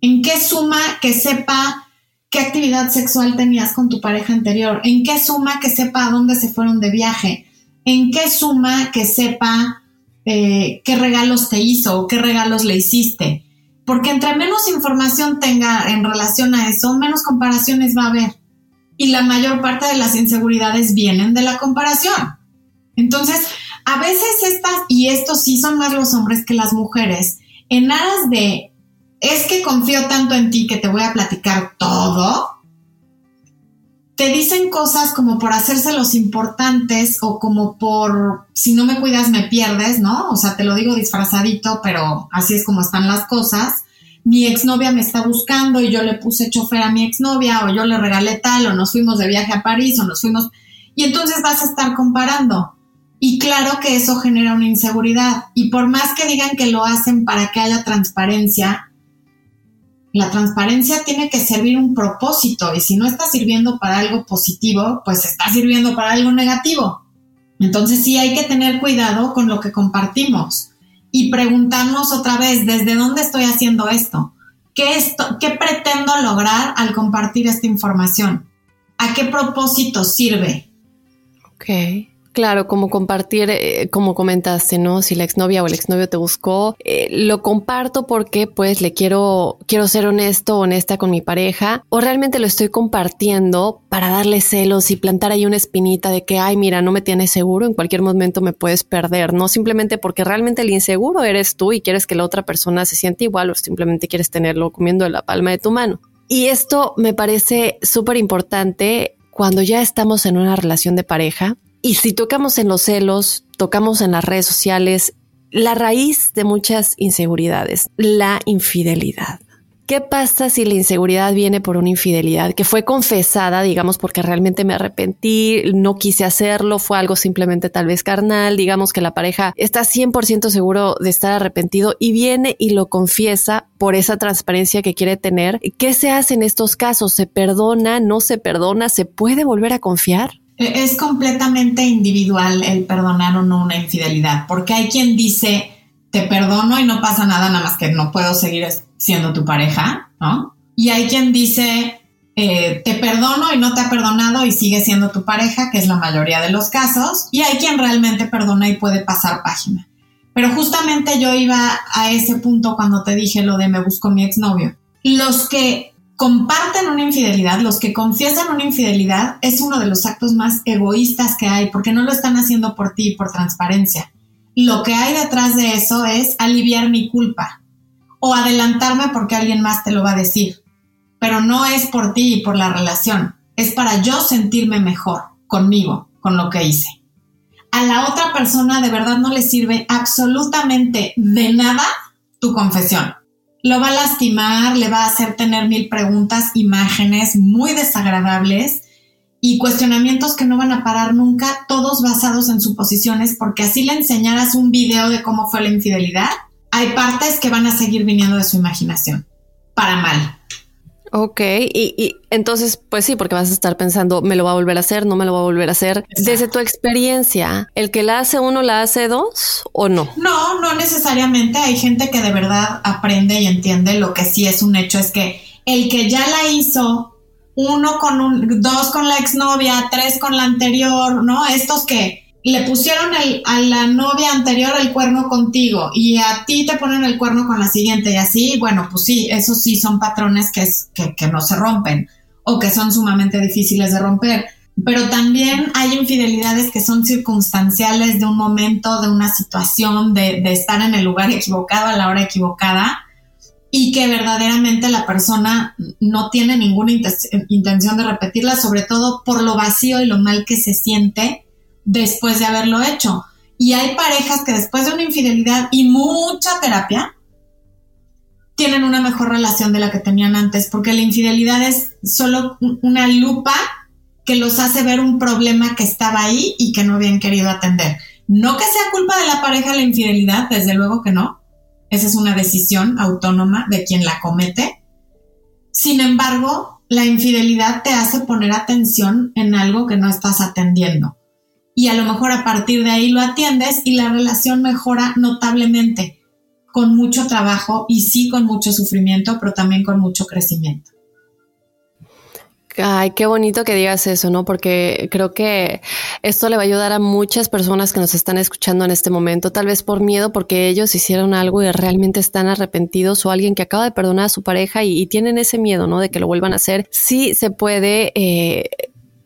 ¿En qué suma que sepa qué actividad sexual tenías con tu pareja anterior? ¿En qué suma que sepa a dónde se fueron de viaje? ¿En qué suma que sepa eh, qué regalos te hizo o qué regalos le hiciste? Porque entre menos información tenga en relación a eso, menos comparaciones va a haber y la mayor parte de las inseguridades vienen de la comparación. Entonces, a veces estas, y estos sí son más los hombres que las mujeres, en aras de, es que confío tanto en ti que te voy a platicar todo, te dicen cosas como por hacerse los importantes o como por, si no me cuidas me pierdes, ¿no? O sea, te lo digo disfrazadito, pero así es como están las cosas mi exnovia me está buscando y yo le puse chofer a mi exnovia o yo le regalé tal o nos fuimos de viaje a París o nos fuimos y entonces vas a estar comparando. Y claro que eso genera una inseguridad y por más que digan que lo hacen para que haya transparencia, la transparencia tiene que servir un propósito y si no está sirviendo para algo positivo, pues está sirviendo para algo negativo. Entonces sí hay que tener cuidado con lo que compartimos y preguntarnos otra vez, ¿desde dónde estoy haciendo esto? ¿Qué, esto, ¿Qué pretendo lograr al compartir esta información? ¿A qué propósito sirve? Ok. Claro, como compartir, eh, como comentaste, ¿no? Si la exnovia o el exnovio te buscó, eh, lo comparto porque pues le quiero, quiero ser honesto, honesta con mi pareja, o realmente lo estoy compartiendo para darle celos y plantar ahí una espinita de que, ay, mira, no me tienes seguro, en cualquier momento me puedes perder, no simplemente porque realmente el inseguro eres tú y quieres que la otra persona se siente igual o simplemente quieres tenerlo comiendo en la palma de tu mano. Y esto me parece súper importante cuando ya estamos en una relación de pareja, y si tocamos en los celos, tocamos en las redes sociales, la raíz de muchas inseguridades, la infidelidad. ¿Qué pasa si la inseguridad viene por una infidelidad que fue confesada, digamos, porque realmente me arrepentí, no quise hacerlo, fue algo simplemente tal vez carnal, digamos que la pareja está 100% seguro de estar arrepentido y viene y lo confiesa por esa transparencia que quiere tener? ¿Qué se hace en estos casos? ¿Se perdona? ¿No se perdona? ¿Se puede volver a confiar? E-, es completamente individual el perdonar o no una infidelidad, porque hay quien dice, te perdono y no pasa nada, nada más que no puedo seguir siendo tu pareja, ¿no? Y hay quien dice, eh, te perdono y no te ha perdonado y sigue siendo tu pareja, que es la mayoría de los casos, y hay quien realmente perdona y puede pasar página. Pero justamente yo iba a ese punto cuando te dije lo de me busco mi exnovio. Los que comparten una infidelidad, los que confiesan una infidelidad, es uno de los actos más egoístas que hay, porque no lo están haciendo por ti, por transparencia. Lo que hay detrás de eso es aliviar mi culpa o adelantarme porque alguien más te lo va a decir. Pero no es por ti y por la relación, es para yo sentirme mejor conmigo, con lo que hice. A la otra persona de verdad no le sirve absolutamente de nada tu confesión lo va a lastimar, le va a hacer tener mil preguntas, imágenes muy desagradables y cuestionamientos que no van a parar nunca, todos basados en suposiciones, porque así le enseñaras un video de cómo fue la infidelidad, hay partes que van a seguir viniendo de su imaginación, para mal. Ok, y, entonces, pues sí, porque vas a estar pensando, ¿me lo va a volver a hacer? ¿No me lo va a volver a hacer? Desde tu experiencia, ¿el que la hace uno la hace dos o no? No, no necesariamente. Hay gente que de verdad aprende y entiende. Lo que sí es un hecho es que el que ya la hizo, uno con un, dos con la exnovia, tres con la anterior, ¿no? Estos que le pusieron a la novia anterior el cuerno contigo y a ti te ponen el cuerno con la siguiente y así, bueno, pues sí, esos sí son patrones que, es, que, no se rompen o que son sumamente difíciles de romper. Pero también hay infidelidades que son circunstanciales de un momento, de una situación, de, de estar en el lugar equivocado a la hora equivocada y que verdaderamente la persona no tiene ninguna intención de repetirla, sobre todo por lo vacío y lo mal que se siente después de haberlo hecho. Y hay parejas que después de una infidelidad y mucha terapia tienen una mejor relación de la que tenían antes, porque la infidelidad es solo una lupa que los hace ver un problema que estaba ahí y que no habían querido atender. No que sea culpa de la pareja la infidelidad, desde luego que no. Esa es una decisión autónoma de quien la comete. Sin embargo, la infidelidad te hace poner atención en algo que no estás atendiendo y a lo mejor a partir de ahí lo atiendes y la relación mejora notablemente, con mucho trabajo y sí con mucho sufrimiento, pero también con mucho crecimiento. Ay, qué bonito que digas eso, ¿no? Porque creo que esto le va a ayudar a muchas personas que nos están escuchando en este momento, tal vez por miedo, porque ellos hicieron algo y realmente están arrepentidos o alguien que acaba de perdonar a su pareja y, tienen ese miedo, ¿no? De que lo vuelvan a hacer. Sí se puede eh,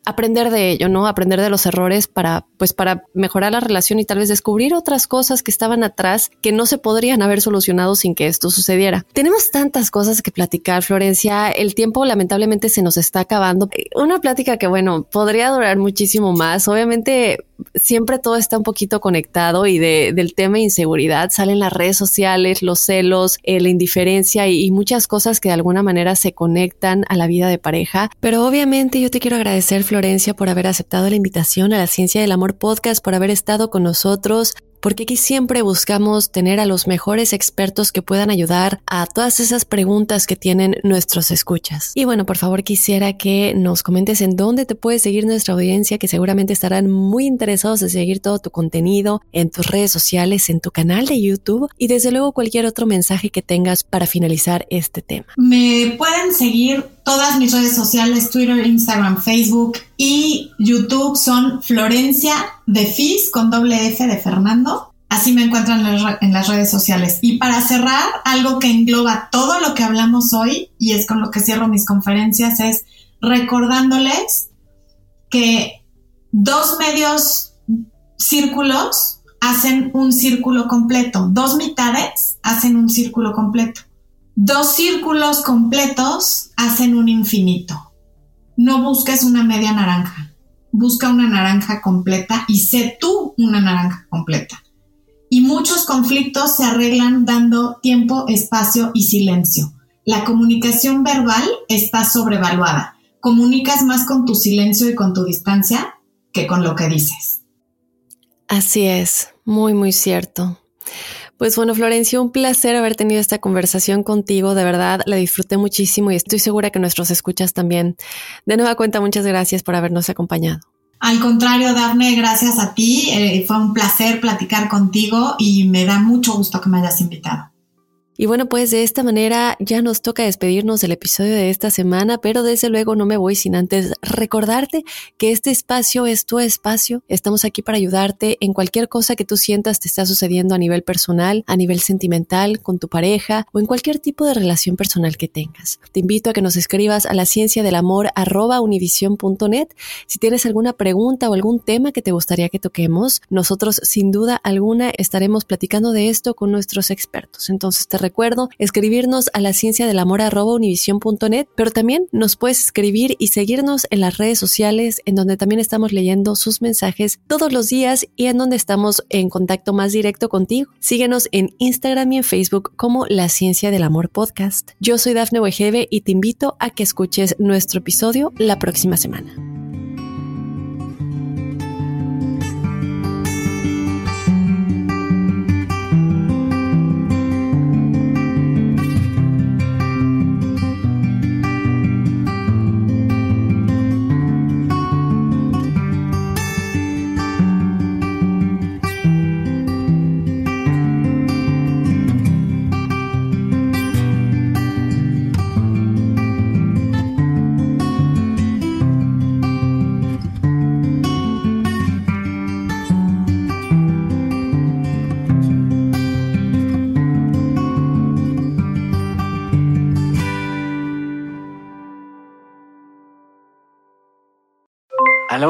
aprender de ello, ¿no? Aprender de los errores para, pues, para mejorar la relación y tal vez descubrir otras cosas que estaban atrás que no se podrían haber solucionado sin que esto sucediera. Tenemos tantas cosas que platicar, Florencia. El tiempo lamentablemente se nos está acabando. Una plática que, bueno, podría durar muchísimo más. Obviamente, siempre todo está un poquito conectado y de, del tema inseguridad salen las redes sociales, los celos, eh, la indiferencia y, y muchas cosas que de alguna manera se conectan a la vida de pareja. Pero obviamente yo te quiero agradecer, Florencia, por haber aceptado la invitación a la Ciencia del Amor Podcast, por haber estado con nosotros, porque aquí siempre buscamos tener a los mejores expertos que puedan ayudar a todas esas preguntas que tienen nuestros escuchas. Y bueno, por favor quisiera que nos comentes en dónde te puede seguir nuestra audiencia, que seguramente estarán muy interesados en seguir todo tu contenido en tus redes sociales, en tu canal de YouTube y desde luego cualquier otro mensaje que tengas para finalizar este tema. Me pueden seguir todas mis redes sociales, Twitter, Instagram, Facebook y YouTube son Florencia de Fis con doble F de Fernando. Así me encuentran en las redes sociales. Y para cerrar, algo que engloba todo lo que hablamos hoy, y es con lo que cierro mis conferencias, es recordándoles que dos medios círculos hacen un círculo completo, dos mitades hacen un círculo completo. Dos círculos completos hacen un infinito. No busques una media naranja, busca una naranja completa y sé tú una naranja completa. Y muchos conflictos se arreglan dando tiempo, espacio y silencio. la comunicación verbal está sobrevaluada. Comunicas más con tu silencio y con tu distancia que con lo que dices. Así es, muy, muy cierto. Pues bueno, Florencio, un placer haber tenido esta conversación contigo. De verdad, la disfruté muchísimo y estoy segura que nuestros escuchas también. De nueva cuenta, muchas gracias por habernos acompañado. Al contrario, Dafne, gracias a ti. Eh, fue un placer platicar contigo y me da mucho gusto que me hayas invitado. Y bueno, pues de esta manera ya nos toca despedirnos del episodio de esta semana, pero desde luego no me voy sin antes recordarte que este espacio es tu espacio. Estamos aquí para ayudarte en cualquier cosa que tú sientas te está sucediendo a nivel personal, a nivel sentimental, con tu pareja o en cualquier tipo de relación personal que tengas. Te invito a que nos escribas a la ciencia del amor arroba univision.net si tienes alguna pregunta o algún tema que te gustaría que toquemos. Nosotros sin duda alguna estaremos platicando de esto con nuestros expertos. Entonces te recuerdo escribirnos a la ciencia del amor univision.net, pero también nos puedes escribir y seguirnos en las redes sociales en donde también estamos leyendo sus mensajes todos los días y en donde estamos en contacto más directo contigo. Síguenos en Instagram y en Facebook como La Ciencia del Amor Podcast. Yo soy Dafne Wegebe y te invito a que escuches nuestro episodio la próxima semana.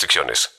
restricciones.